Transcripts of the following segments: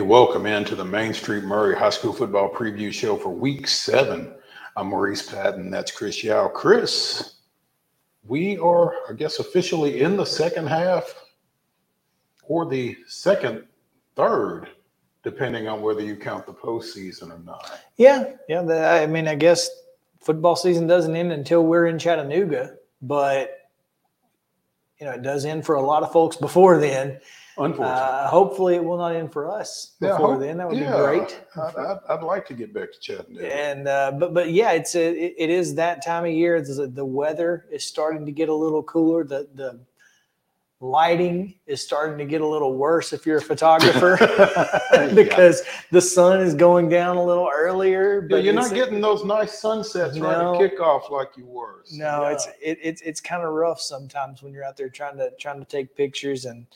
Hey, welcome into the Main Street Maury High School Football Preview Show for Week Seven. I'm Maurice Patton. That's Chris Yao. Chris, we are, I guess, officially in the second half or the second, third, depending on whether you count the postseason or not. Yeah, yeah. The, I mean, I guess football season doesn't end until we're in Chattanooga, but you know, it does end for a lot of folks before then. Unfortunately. Uh, hopefully, it will not end for us Yeah, before hope- then. That would yeah, be great. I'd, I'd, I'd like to get back to Chattanooga. And uh, but but yeah, it's a, it, it is that time of year. It's, the weather is starting to get a little cooler. The the lighting is starting to get a little worse if you're a photographer because the sun is going down a little earlier. Yeah, But you're not getting those nice sunsets right No. at kickoff like you were. So, No, yeah. it's it, it's it's kind of rough sometimes when you're out there trying to trying to take pictures and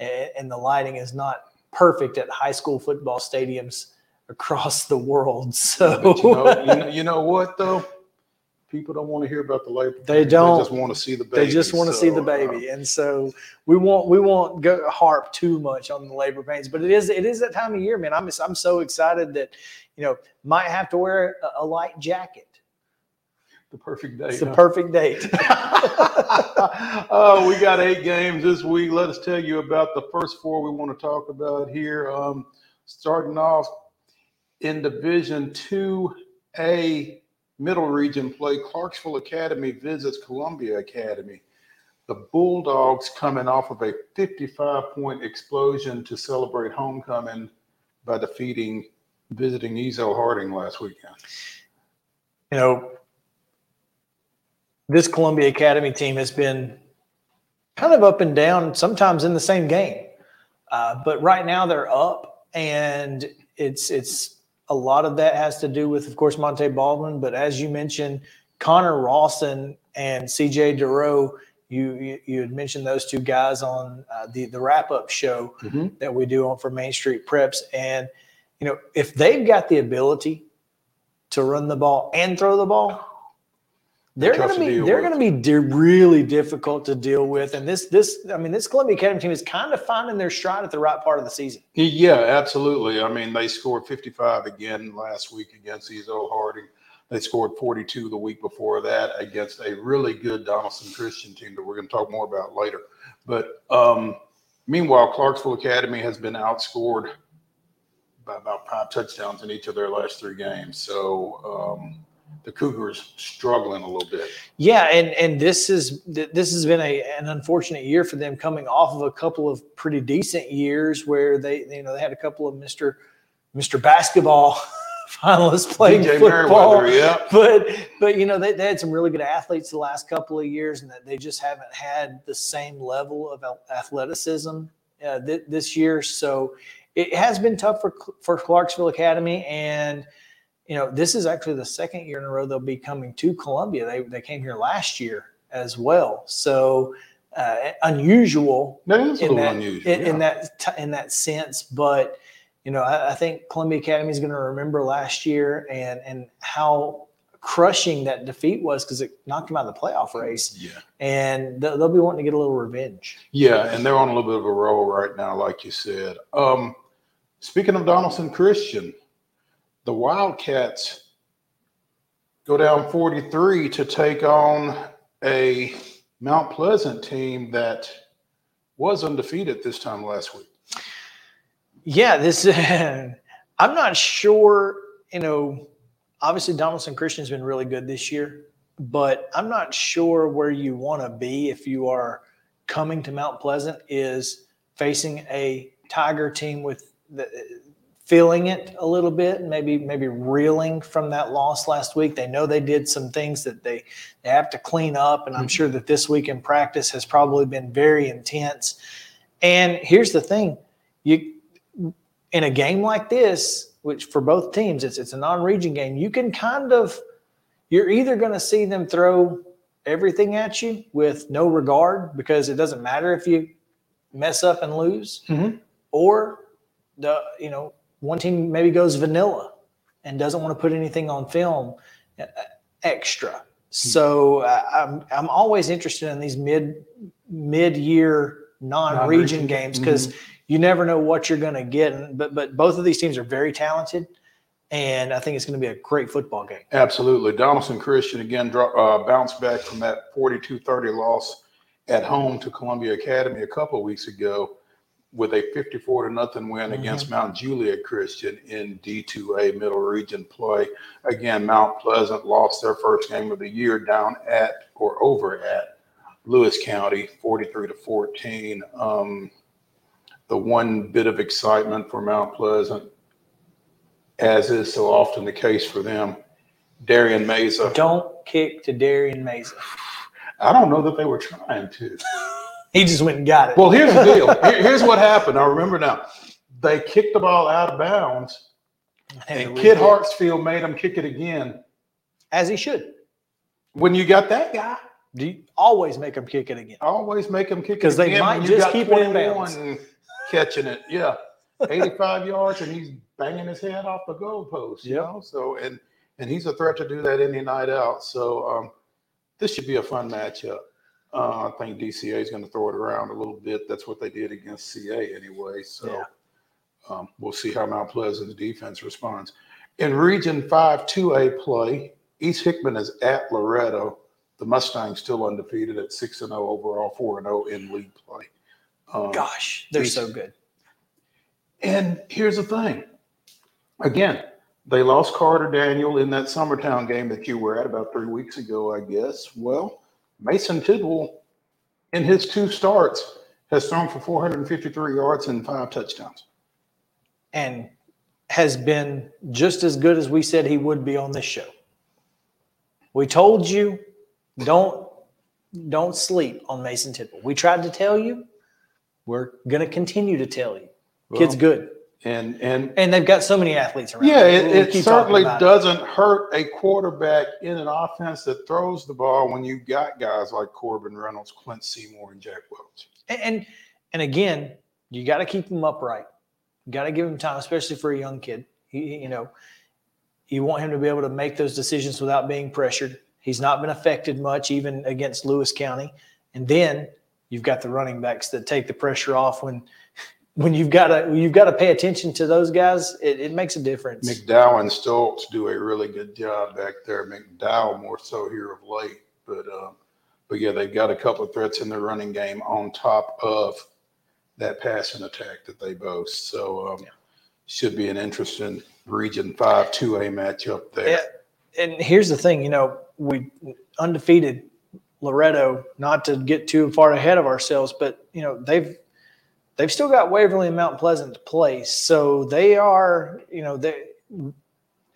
and the lighting is not perfect at high school football stadiums across the world. So you know, you know, you know what though? People don't want to hear about the labor. They don't. They just want to see the baby. they just want to see So, the uh, baby, and so we won't we won't go harp too much on the labor pains. But it is it is that time of year, man. I'm I'm so excited that you know might have to wear a, a light jacket. The perfect date. It's the huh? perfect date. oh, we got eight games this week. Let us tell you about the first four we want to talk about here. Um, starting off in Division Two A, Middle Region play. Clarksville Academy visits Columbia Academy. The Bulldogs coming off of a 55-point explosion to celebrate homecoming by defeating visiting Ezell-Harding last weekend. you know, this Columbia Academy team has been kind of up and down, sometimes in the same game. Uh, but right now they're up, and it's it's a lot of that has to do with, of course, Monte Baldwin. But as you mentioned, Connor Rawson and CJ Duro, you you, you had mentioned those two guys on uh, the the wrap up show Mhm. that we do on for Main Street Preps, and you know if they've got the ability to run the ball and throw the ball, they're going to be they're going to be di- really difficult to deal with. And this this I mean this Columbia Academy team is kind of finding their stride at the right part of the season. Yeah, absolutely. I mean, they scored 55 again last week against Ezell-Harding. They scored 42 the week before that against a really good Donaldson Christian team that we're going to talk more about later. But um, meanwhile, Clarksville Academy has been outscored by about five touchdowns in each of their last three games. So um, the Cougars struggling a little bit. Yeah, and and this is this has been a an unfortunate year for them coming off of a couple of pretty decent years where they you know they had a couple of Mr. Mr. Basketball finalists playing DJ football. Yeah. but but you know they, they had some really good athletes the last couple of years and that they just haven't had the same level of athleticism uh, th- this year so it has been tough for for Clarksville Academy and you know this is actually the second year in a row they'll be coming to Columbia they they came here last year as well so uh, unusual That is a in little that, unusual. in, in that t- in that sense. But you know, I, I think Columbia Academy is going to remember last year and and how crushing that defeat was because it knocked them out of the playoff race, yeah. and they'll, they'll be wanting to get a little revenge. Yeah, and they're on a little bit of a roll right now, like you said. Um, speaking of Donaldson Christian, the Wildcats go down 43 to take on a Mount Pleasant team that was undefeated this time last week. Yeah, this I'm not sure. You know, obviously Donaldson Christian's been really good this year, but I'm not sure where you want to be if you are coming to Mount Pleasant is facing a Tiger team with the, feeling it a little bit, maybe maybe reeling from that loss last week. They know they did some things that they they have to clean up, and I'm sure that this week in practice has probably been very intense. And here's the thing, you in a game like this, which for both teams, it's it's a non-region game. You can kind of you're either going to see them throw everything at you with no regard because it doesn't matter if you mess up and lose, Mhm. or the you know one team maybe goes vanilla and doesn't want to put anything on film uh, extra. So uh, I'm I'm always interested in these mid mid year non-region Non-region, games because mhm. you never know what you're going to get. And, but but both of these teams are very talented, and I think it's going to be a great football game. Absolutely. Donaldson Christian again dro- uh, bounced back from that 42-30 loss at home to Columbia Academy a couple of weeks ago with a 54 to nothing win Mhm. against Mount Juliet Christian in D2A Middle Region play. Again, Mount Pleasant lost their first game of the year down at or over at Lewis County, 43 to 14. Um, the one bit of excitement for Mount Pleasant, as is so often the case for them, Darian Mesa. Don't kick to Darian Mason. I don't know that they were trying to. He just went and got it. Well, here's the deal. Here- here's what happened. I remember now. They kicked the ball out of bounds, and Kid Hartsfield made him kick it again. as he should. When you got that guy, Do you always make him kick it again? always make them kick it 'Cause they might just keep it in bounds. catching it. Yeah, 85 yards, and he's banging his head off the goalpost. You Yep. know, so and and he's a threat to do that any night out. So um, this should be a fun matchup. Uh, I think DCA is going to throw it around a little bit. That's what they did against CA anyway. So Yeah. um, we'll see how Mount Pleasant's defense responds. In Region 5 2A play, East Hickman is at Loretto. The Mustangs still undefeated at 6 and 0 overall, 4 and 0 in league play. Um, Gosh, they're He's- so good. and here's the thing. Again, they lost Carter Daniel in that Summertown game that you were at about three weeks ago, I guess. Well, Mason Tidwell, in his two starts, has thrown for 453 yards and five touchdowns. And has been just as good as we said he would be on this show. We told you don't don't sleep on Mason Tidwell. We tried to tell you. We're gonna continue to tell you. Kid's good. And and And they've got so many athletes around. yeah, We'll it, it certainly about it. doesn't hurt a quarterback in an offense that throws the ball when you've got guys like Corbin Reynolds, Clint Seymour, and Jack Welch. And and, and again, you got to keep him upright. You got to give him time, especially for a young kid. He, you know, you want him to be able to make those decisions without being pressured. He's not been affected much, even against Lewis County. And then you've got the running backs that take the pressure off when when you've got to you've got to pay attention to those guys. It, it makes a difference. McDowell and Stoltz do a really good job back there. McDowell more so here of late, but uh, but yeah, they've got a couple of threats in their running game on top of that passing attack that they boast. So um, should be an interesting Region Five Two A matchup there. Yeah. and here's the thing, you know, we undefeated Loretto, not to get too far ahead of ourselves, but you know, they've they've still got Waverly and Mount Pleasant to play. So they are, you know, they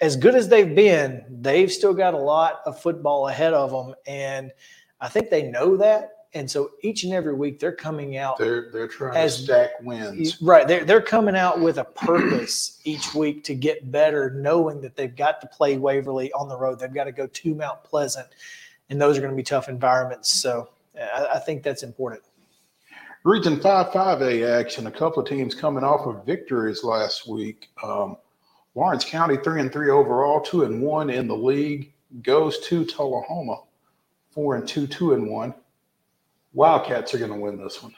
as good as they've been, they've still got a lot of football ahead of them. And I think they know that. And so each and every week they're coming out They're they're trying As- to stack wins. Right. They're, they're coming out with a purpose each week to get better, knowing that they've got to play Waverly on the road. They've got to go to Mount Pleasant, and those are going to be tough environments. So I, I think that's important. Region 5 5A action, a couple of teams coming off of victories last week. Um, Lawrence County 3 and 3 overall, 2 and 1 in the league, goes to Tullahoma 4 and 2, 2 and 1. Wildcats are going to win this one.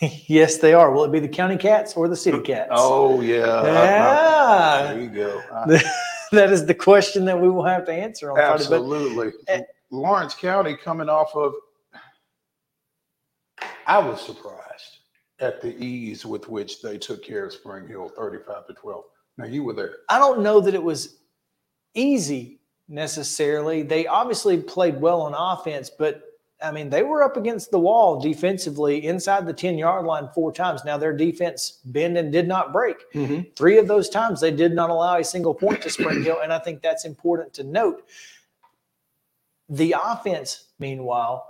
yes, they are. Will it be the county cats or the city cats? Oh, yeah. I- I- yeah. there you go. I- that is the question that we will have to answer on Friday. Absolutely. eh, Lawrence County coming off of, I was surprised at the ease with which they took care of Spring Hill 35 to 12. Now, you were there. I don't know that it was easy necessarily. They obviously played well on offense, but I mean, they were up against the wall defensively inside the 10 yard line four times. Now, their defense bend and did not break. Mm-hmm. Three of those times, they did not allow a single point to Spring Hill. And I think that's important to note. The offense, meanwhile,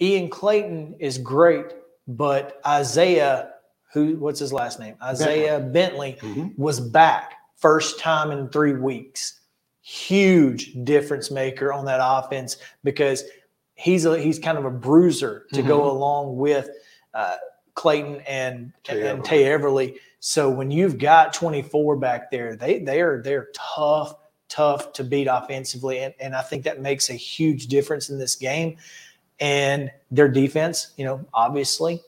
Ian Clayton is great, but Isaiah, who, what's his last name? Isaiah Bentley Mhm. was back first time in three weeks. Huge difference maker on that offense because he's a he's kind of a bruiser to go along with uh, Clayton and Tay and Tay Everly. So when you've got 24 back there, they they are they're tough, tough to beat offensively, and, and I think that makes a huge difference in this game. And their defense, you know, obviously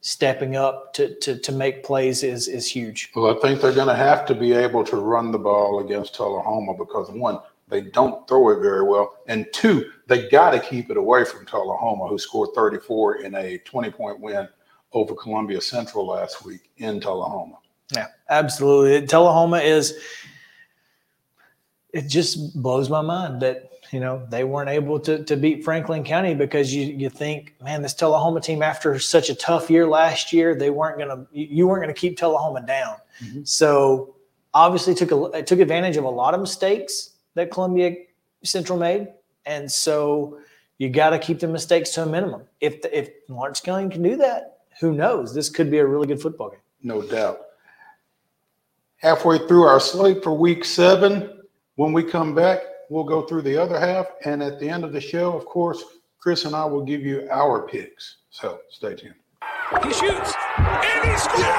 stepping up to, to, to make plays is, is huge. Well, I think they're going to have to be able to run the ball against Tullahoma because one, they don't throw it very well, and two, they got to keep it away from Tullahoma, who scored 34 in a 20 point win over Columbia Central last week in Tullahoma. Yeah, absolutely. Tullahoma is. It just blows my mind that you know they weren't able to, to beat Franklin County because you you think, man, this Tullahoma team after such a tough year last year, they weren't gonna you weren't gonna keep Tullahoma down. Mm-hmm. So obviously took a took advantage of a lot of mistakes that Columbia Central made, and so you got to keep the mistakes to a minimum. If the, if Lawrence County can do that, who knows? This could be a really good football game. No doubt. Halfway through our slate for week seven, when we come back, we'll go through the other half. And at the end of the show, of course, Chris and I will give you our picks. So stay tuned. He shoots and he scores!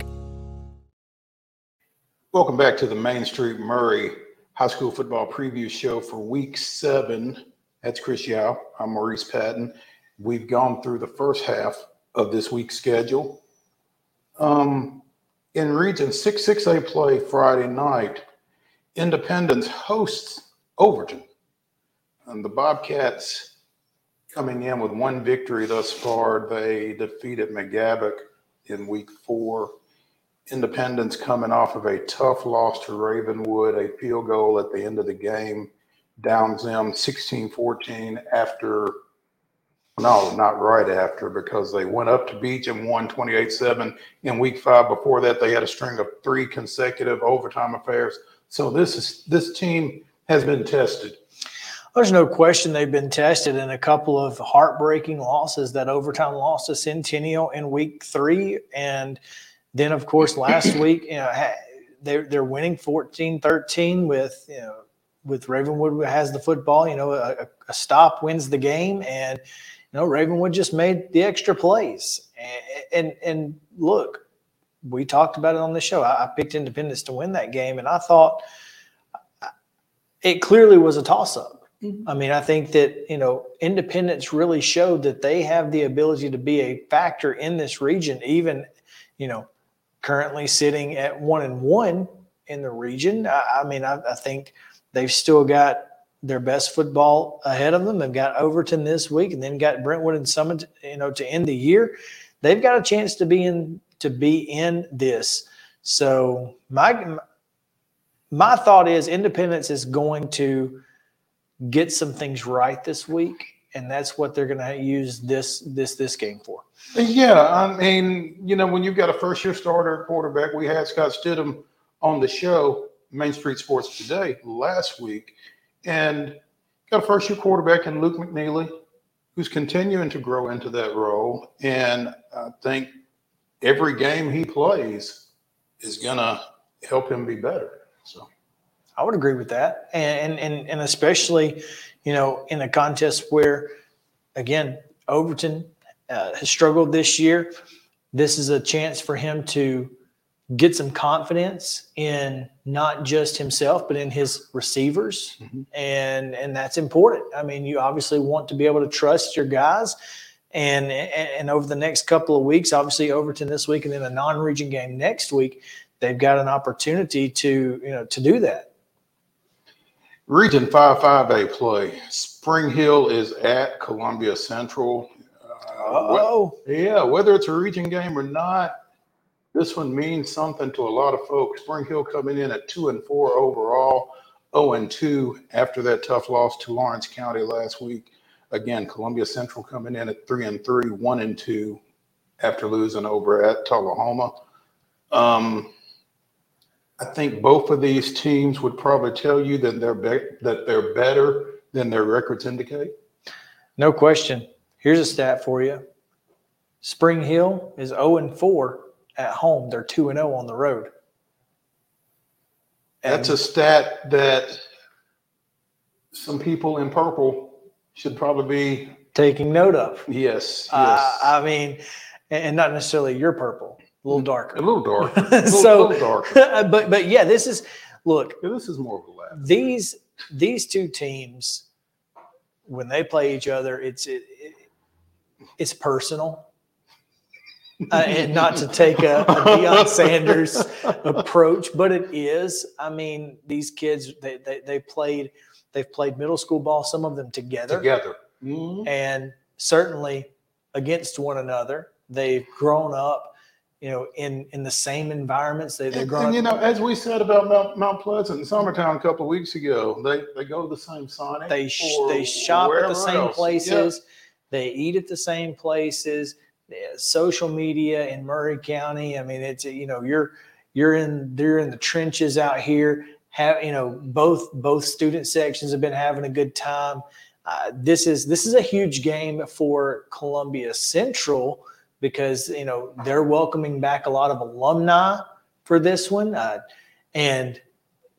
Welcome back to the Main Street Maury High School Football Preview Show for Week Seven. That's Chris Yao. I'm Maurice Patton. We've gone through the first half of this week's schedule. Um, in Region 6 6A play Friday night, Independence hosts Overton. And the Bobcats coming in with one victory thus far. They defeated McGavock in week four Independence coming off of a tough loss to Ravenwood, a field goal at the end of the game, downs them 16 14 after, no, not right after, because they went up to Beech and won 28 7 in week five. Before that, they had a string of three consecutive overtime affairs. So this is this team has been tested. There's no question they've been tested in a couple of heartbreaking losses. That overtime loss to Centennial in week three and then, of course, last week, you know, they're, they're winning 14 13 with, you know, with Ravenwood has the football. You know, a, a, stop wins the game. And, you know, Ravenwood just made the extra plays. And, and, and look, we talked about it on the show. I, I picked Independence to win that game. And I thought it clearly was a toss up. Mm-hmm. I mean, I think that, you know, Independence really showed that they have the ability to be a factor in this region, even, you know, currently sitting at one and one in the region. I, I mean, I, I, think they've still got their best football ahead of them. They've got Overton this week, and then got Brentwood and Summit. You know, to end the year, they've got a chance to be in to be in this. So my my thought is Independence is going to get some things right this week and that's what they're going to use this this this game for. Yeah, I mean, you know, when you've got a first year starter quarterback, we had Scott Stidham on the show, Main Street Sports Today last week, and got a first year quarterback in Luke McNeely, who's continuing to grow into that role, and I think every game he plays is going to help him be better. So. I would agree with that, and and and especially, you know, in a contest where, again, Overton uh, has struggled this year. This is a chance for him to get some confidence in not just himself but in his receivers mm-hmm. and and that's important i mean you obviously want to be able to trust your guys and and over the next couple of weeks obviously overton this week and then a non-region game next week they've got an opportunity to you know to do that Region 5 5A play. Spring Hill is at Columbia Central. Uh, Oh, Yeah, whether it's a region game or not, this one means something to a lot of folks. Spring Hill coming in at two and four overall, 0 and two after that tough loss to Lawrence County last week. Again, Columbia Central coming in at three and three, one and two after losing over at Tullahoma. Um, I think both of these teams would probably tell you that they're be- that they're better than their records indicate. no question. Here's a stat for you. Spring Hill is 0 and 4 at home. They're 2 and 0 on the road. That's a stat that some people in purple should probably be, taking note of. yes, yes. Uh, I mean, and and not necessarily your purple, a little darker. a little dark. A little, So- little darker. but but yeah, this is look. Yeah, this is more of a laugh. these these two teams when they play each other it's it, it it's personal uh, and not to take a, a Deion Sanders approach but it is I mean these kids they, they they played they've played middle school ball some of them together, Together. Mhm. and certainly against one another they've grown up you know in in the same environments they, they've And, grown and, you up know, as we said about Mount, Mount Pleasant and Summertown a couple of weeks ago, they, they go to the same Sonic. they sh- they shop at the same else. places they eat at the same places. Social media in maury county i mean it's you know you're you're in they're in the trenches out here. Have you know both both student sections have been having a good time. Uh, this is this is a huge game for columbia central because you know they're welcoming back a lot of alumni for this one. Uh, and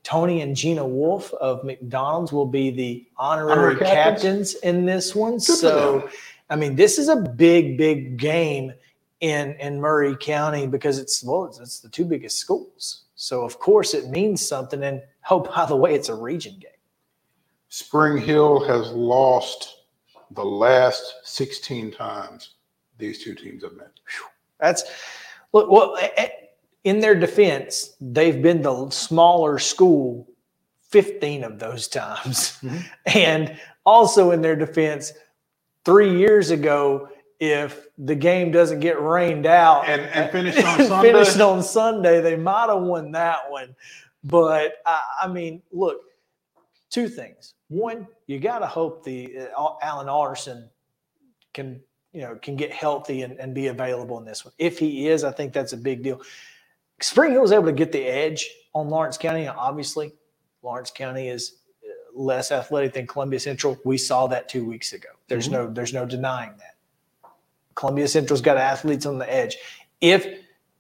Tony and Gina Wolf of McDonald's will be the honorary Honorary captains. captains? in this one. for so. I mean, this is a big, big game in in Maury County because it's well, it's, it's the two biggest schools. So, of course, it means something. And oh, by the way, it's a region game. Spring Hill has lost the last 16 times these two teams have met. That's look. Well, in their defense, they've been the smaller school 15 of those times. Mhm. And also in their defense, three years ago, if the game doesn't get rained out And, and finished on Sunday. finished on Sunday, they might have won that one. But I, I mean, look, two things. One, you got to hope the uh, Alan Alderson can, you know, can get healthy and, and be available in this one. If he is, I think that's a big deal. Spring Hill was able to get the edge on Lawrence County. Obviously, Lawrence County is uh, less athletic than Columbia Central. We saw that two weeks ago. There's no there's no denying that. Columbia Central's got athletes on the edge. If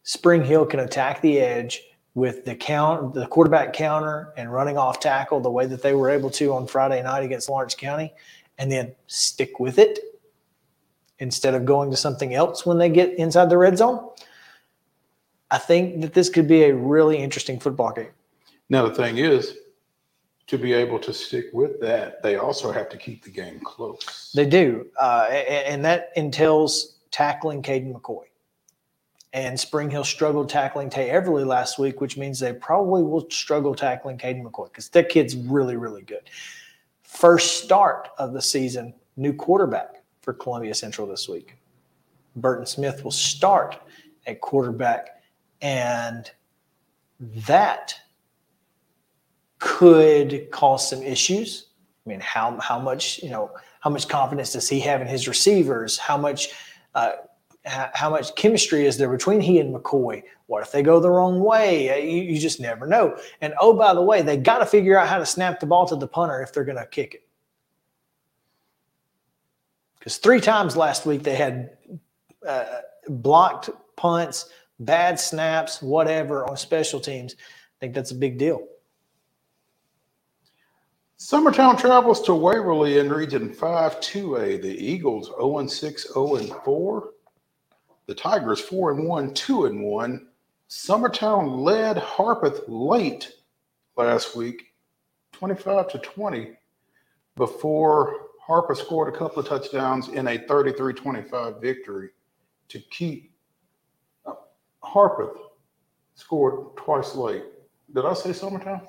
Spring Hill can attack the edge with the count, the quarterback counter, and running off tackle the way that they were able to on Friday night against Lawrence County, and then stick with it instead of going to something else when they get inside the red zone, I think that this could be a really interesting football game. Now, the thing is, to be able to stick with that, they also have to keep the game close. They do, uh, a- a- and that entails tackling Caden McCoy. And Spring Hill struggled tackling Tay Everly last week, which means they probably will struggle tackling Caden McCoy because that kid's really, really good. First start of the season, new quarterback for Columbia Central this week. Burton Smith will start at quarterback, and that could cause some issues. I mean, how how much you know how much confidence does he have in his receivers? How much uh, how, much chemistry is there between he and McCoy? What if they go the wrong way? Uh, You, you just never know. And oh, by the way, they got to figure out how to snap the ball to the punter if they're going to kick it. Because three times last week they had uh, blocked punts, bad snaps, whatever on special teams. I think that's a big deal. Summertown travels to Waverly in Region 5 2A. The Eagles 0 and 6, 0 and 4. The Tigers 4 and 1, 2 and 1. Summertown led Harpeth late last week, 25 to 20, before Harpeth scored a couple of touchdowns in a 33 25 victory to keep Harpeth scored twice late. Did I say summertime?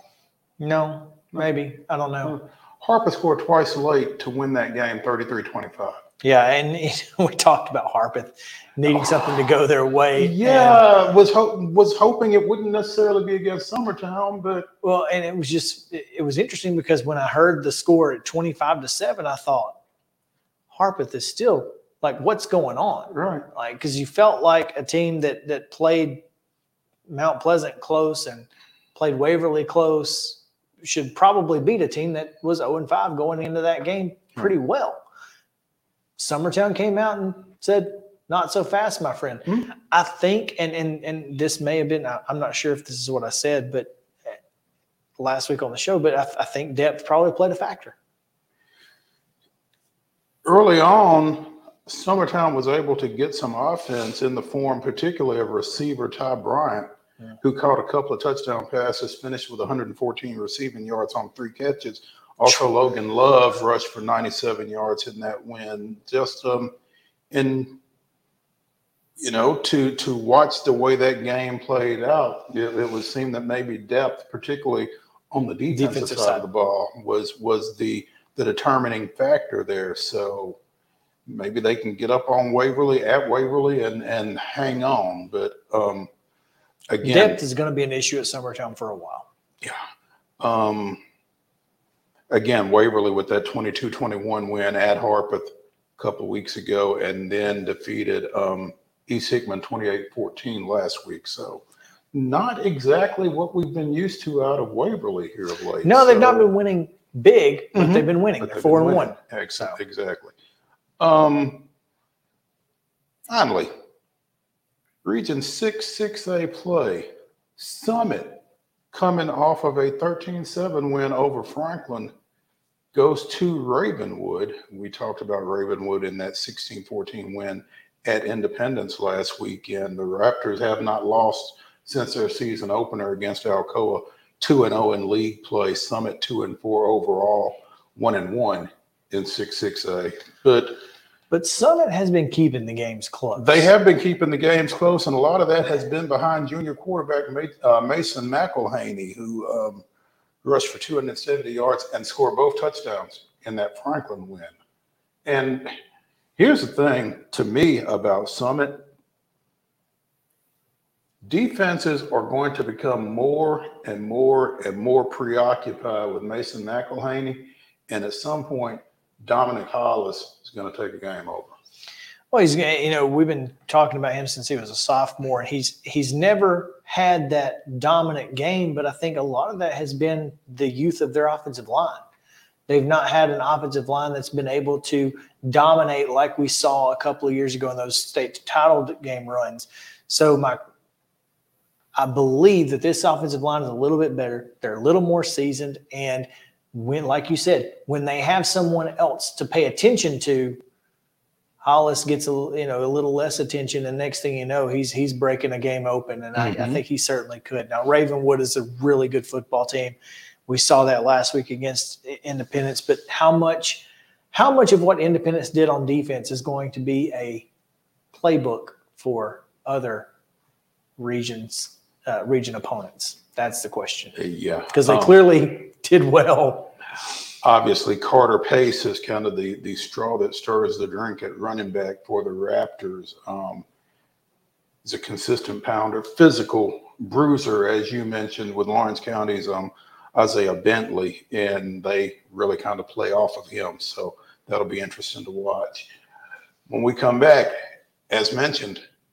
No, maybe I don't know. Harpeth scored twice late to win that game 33 25. Yeah, and we talked about Harpeth needing something to go their way. and- Yeah, was ho- was hoping it wouldn't necessarily be against Summertown, but well, and it was just it it was interesting because when I heard the score at twenty five to seven, I thought Harpeth is still like, what's going on? right. Like, because you felt like a team that that played Mount Pleasant close and played Waverly close should probably beat a team that was zero and five going into that game pretty well. Summertown came out and said, "Not so fast, my friend." Hmm. I think, and and and this may have been. I- I'm not sure if this is what I said, but uh, last week on the show, but I, I think depth probably played a factor. Early on, Summertown was able to get some offense in the form, particularly of receiver Ty Bryant, Yeah. who caught a couple of touchdown passes, finished with 114 receiving yards on three catches. Also, Logan Love rushed for 97 yards in that win. Just um, in you know, to to watch the way that game played out, it, it would seem that maybe depth, particularly on the defensive, Defensive side, side. of the ball, was was the the determining factor there. So maybe they can get up on Waverly at Waverly and and hang on. But um, again, Depth is going to be an issue at Summertown for a while. um, again, Waverly with that 22-21 win at Harpeth a couple of weeks ago, and then defeated um, East Hickman 28-14 last week. So not exactly what we've been used to out of Waverly here of late. No, they've not been winning big, but Mhm. they've been winning. They're they've four been and winning. one. Ex- Exactly. Um, finally, Region 6 6A play. Summit coming off of a 13 7 win over Franklin goes to Ravenwood. We talked about Ravenwood in that 16 14 win at Independence last weekend. The Raptors have not lost since their season opener against Alcoa. 2 and 0 in league play, Summit 2 and 4 overall, 1 and 1 in 6 6A. But But Summit has been keeping the games close. they have been keeping the games close, and a lot of that has been behind junior quarterback uh, Mason McElhaney, who um, rushed for 270 yards and scored both touchdowns in that Franklin win. And here's the thing to me about Summit defenses are going to become more and more and more preoccupied with Mason McElhaney. And at some point, Dominic Hollis is going to take a game over. Well, he's you know we've been talking about him since he was a sophomore, and he's he's never had that dominant game. But I think a lot of that has been the youth of their offensive line. They've not had an offensive line that's been able to dominate like we saw a couple of years ago in those state title game runs. So my I believe that this offensive line is a little bit better. They're a little more seasoned, and when, like you said, when they have someone else to pay attention to, Hollis gets a you know a little less attention, and next thing you know, he's he's breaking a game open, and I, I Mhm. think he certainly could. Now Ravenwood is a really good football team. We saw that last week against Independence, but how much how much of what Independence did on defense is going to be a playbook for other regions uh, region opponents? That's the question Yeah. because they Um, clearly did well. obviously Carter Pace is kind of the the straw that stirs the drink at running back for the Raptors. Um, he's a consistent pounder, physical bruiser, as you mentioned with Lawrence County's um, Isaiah Bentley, and they really kind of play off of him. So that'll be interesting to watch. When we come back, as mentioned,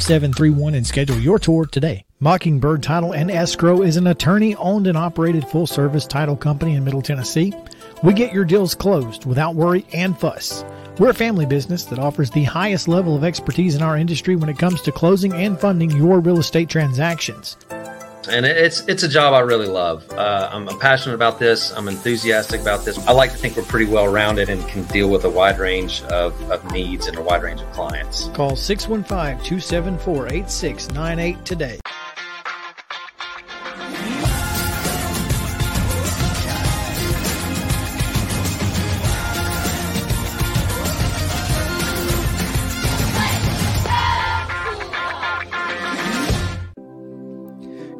931-388-5731 and schedule your tour today. Mockingbird Title and Escrow is an attorney owned and operated full service title company in Middle Tennessee. We get your deals closed without worry and fuss. We're a family business that offers the highest level of expertise in our industry when it comes to closing and funding your real estate transactions. And it's it's a job I really love. Uh, I'm, passionate about this. I'm enthusiastic about this. I like to think we're pretty well rounded and can deal with a wide range of, of needs and a wide range of clients. Call 615 274 8698 today.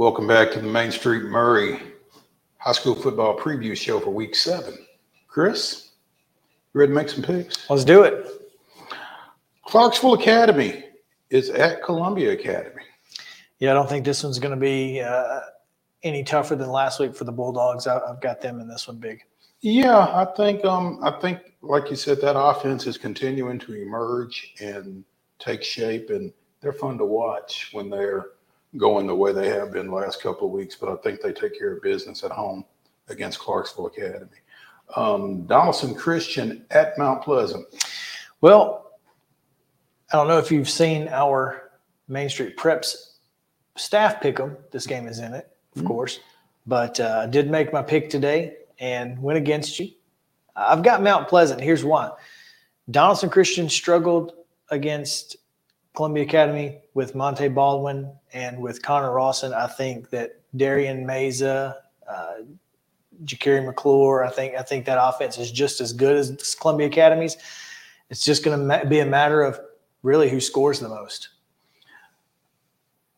Welcome back to the Main Street Maury High School Football Preview Show for Week Seven. Chris, you ready to make some picks? Let's do it. Clarksville Academy is at Columbia Academy. Yeah, I don't think this one's going to be uh, any tougher than last week for the Bulldogs. I, I've got them in this one big. Yeah, I think um, I think like you said, that offense is continuing to emerge and take shape, and they're fun to watch when they're going the way they have been the last couple of weeks. But I think they take care of business at home against Clarksville Academy. Um, Donaldson Christian at Mount Pleasant. Well, I don't know if you've seen our Main Street Preps staff pick 'em. This game is in it, of course, but uh, I did make my pick today and went against you. I've got Mount Pleasant. Here's why: Donaldson Christian struggled against Columbia Academy with Monte Baldwin and with Connor Rawson. I think that Darian Meza, uh, Jakari McClure, I think I think that offense is just as good as Columbia Academy's. It's just going to be a matter of really who scores the most.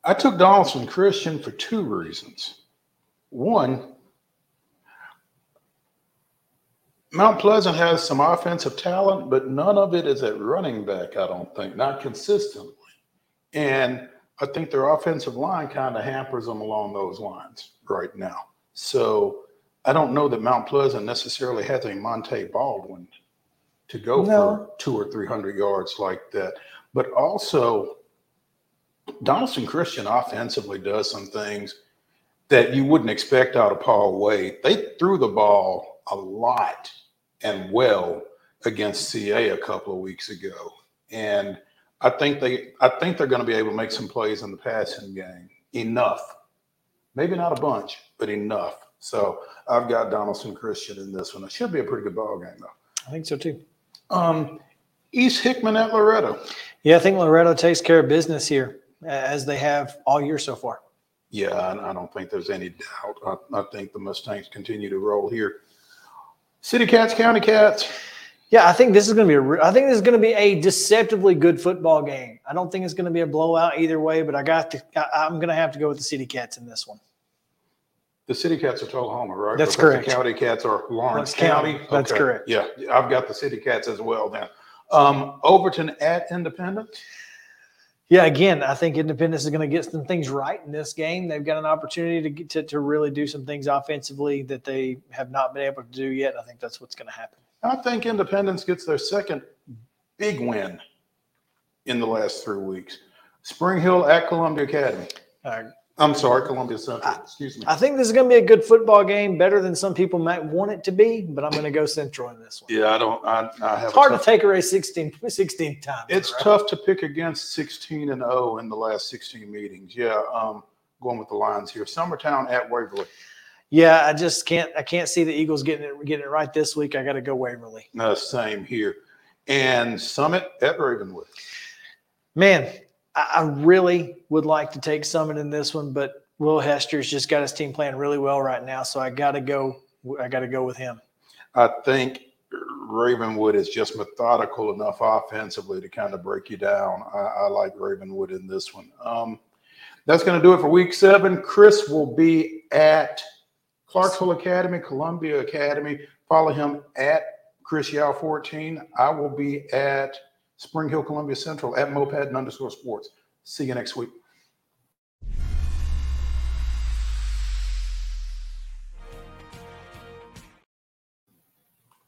I took Donaldson Christian for two reasons. One, Mount Pleasant has some offensive talent, but none of it is at running back, I don't think, not consistently. And I think their offensive line kind of hampers them along those lines right now. So I don't know that Mount Pleasant necessarily has a Monte Baldwin to go No. for two or 300 yards like that. But also, Donaldson Christian offensively does some things that you wouldn't expect out of Paul Wade. They threw the ball a lot and well against CA a couple of weeks ago. And I think they I think they're going to be able to make some plays in the passing game. Enough. Maybe not a bunch, but enough. So I've got Donaldson Christian in this one. It should be a pretty good ball game though. I think so too. Um, East Hickman at Loretto. Yeah, I think Loretto takes care of business here as they have all year so far. Yeah, I, I don't think there's any doubt. I, I think the Mustangs continue to roll here. City Cats, County Cats. Yeah, I think this is going to be a. I think this is going to be a deceptively good football game. I don't think it's going to be a blowout either way, but I got to. I, I'm going to have to go with the City Cats in this one. The City Cats are Tullahoma, right? That's Because correct. The County Cats are Lawrence County. County. That's Okay. correct. Yeah, I've got the City Cats as well then. Um, Overton at Independence. Yeah, again, I think Independence is going to get some things right in this game. They've got an opportunity to get to, to really do some things offensively that they have not been able to do yet. I think that's what's going to happen. I think Independence gets their second big win in the last three weeks. Spring Hill at Columbia Academy. Uh, I'm sorry, Columbia Central. Excuse me. I think this is going to be a good football game, better than some people might want it to be, but I'm going to go Central in this one. Yeah, I don't. I, I have. It's hard to take away 16, 16 times. It's right? tough to pick against 16 and 0 in the last 16 meetings. Yeah, um, going with the Lions here. Summertown at Waverly. Yeah, I just can't. I can't see the Eagles getting it getting it right this week. I got to go Waverly. Uh, same here. And Summit at Ravenwood. Man, I really would like to take Summit in this one, but Will Hester's just got his team playing really well right now, so I got to go. I got to go with him. I think Ravenwood is just methodical enough offensively to kind of break you down. I, I like Ravenwood in this one. Um, that's going to do it for week seven. Chris will be at Clarksville Academy, Columbia Academy. Follow him at Chris Yao 14. I will be at Spring Hill, Columbia Central at Moped and underscore sports. See you next week.